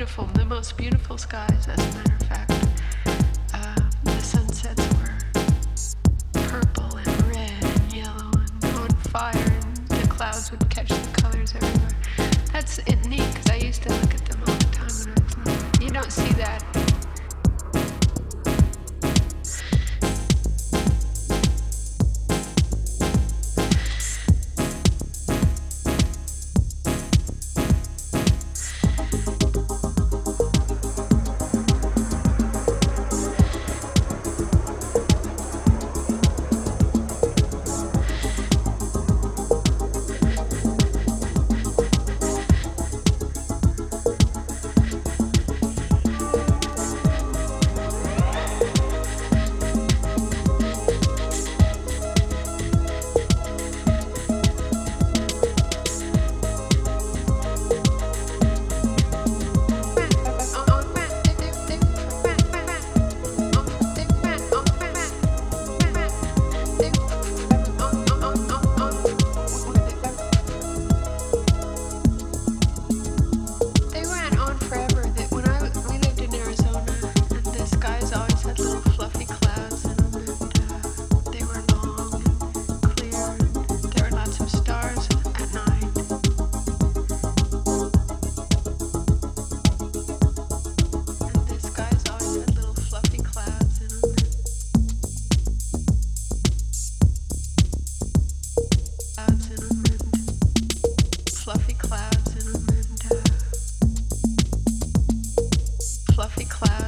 beautiful, the most beautiful skies, as a matter of fact.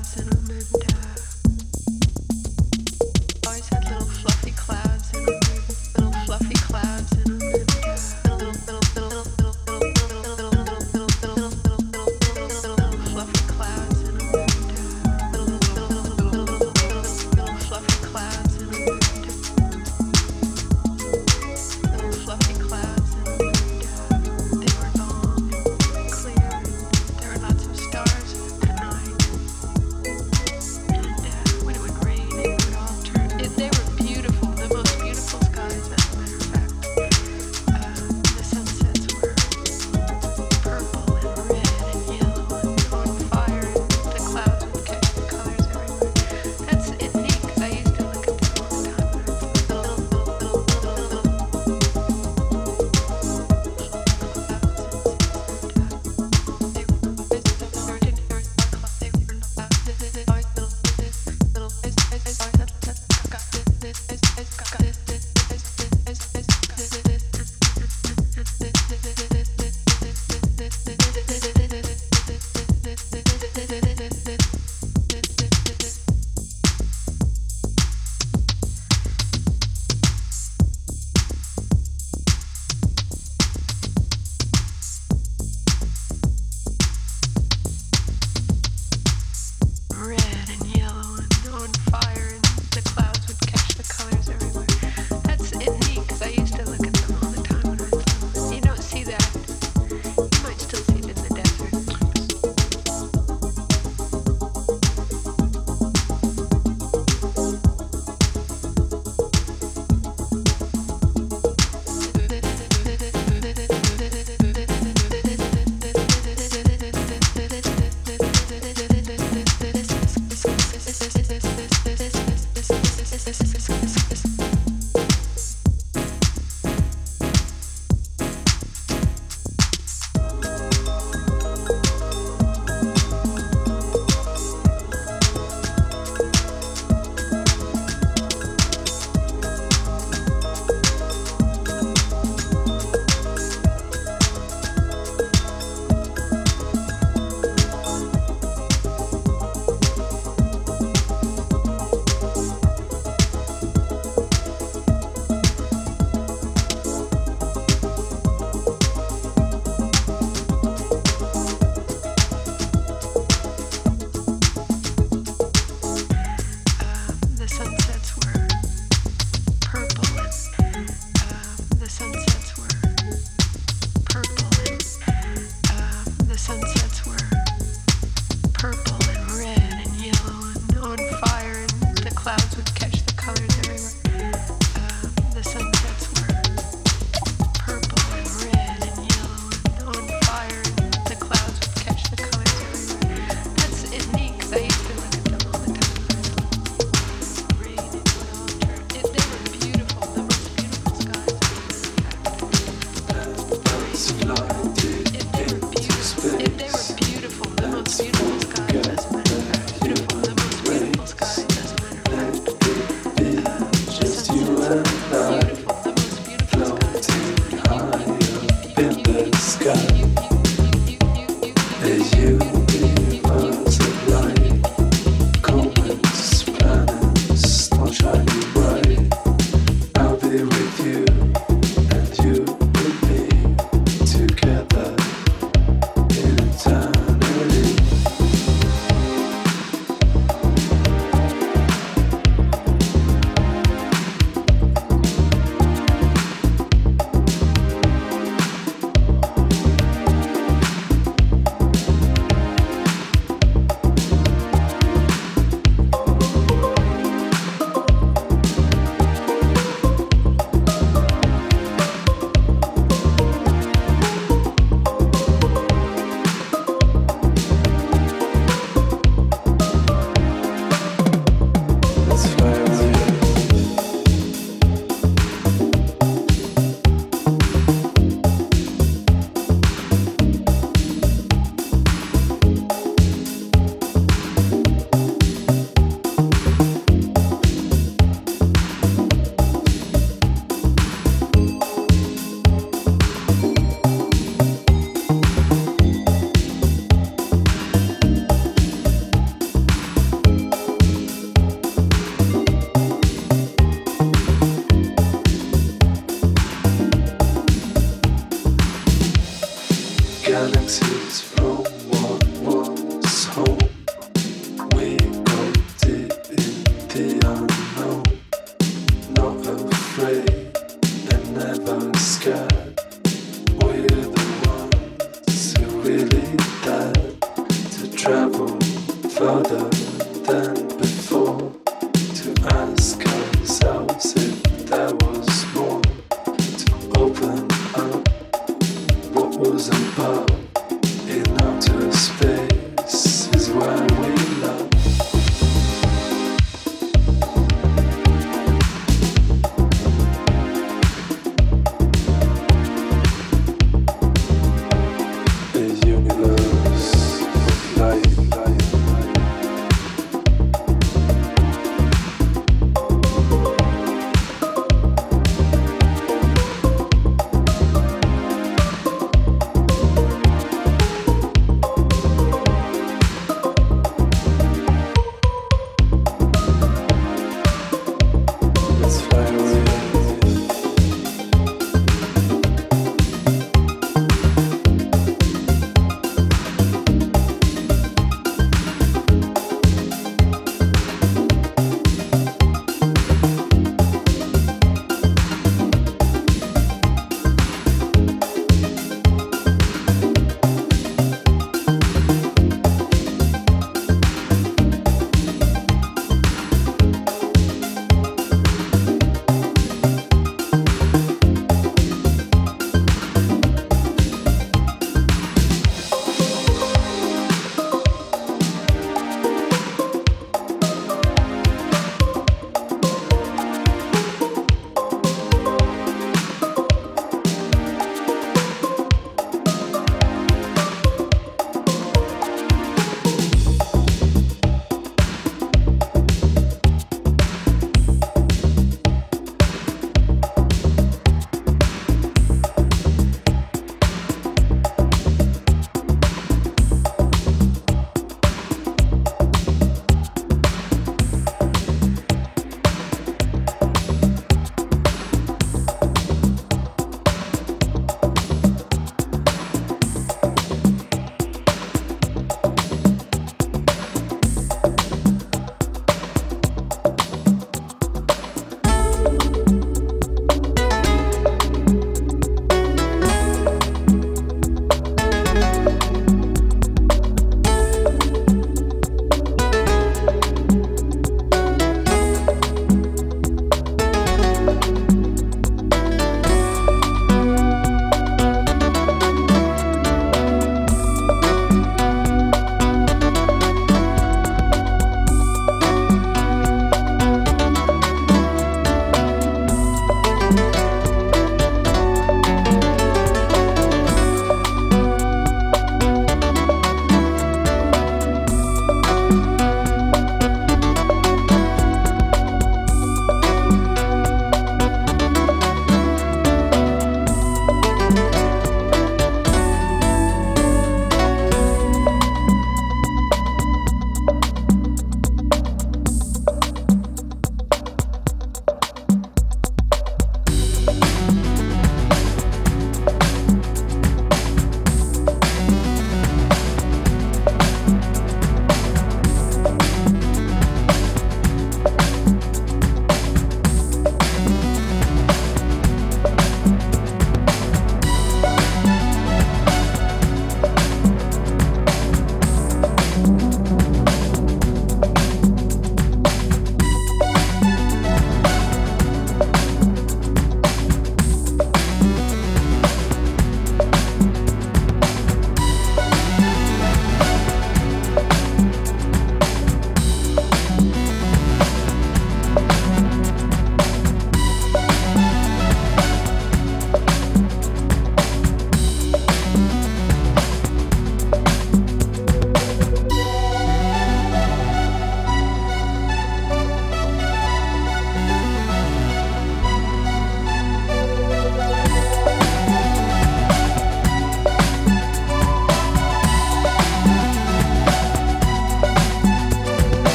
clouds in a moon dark.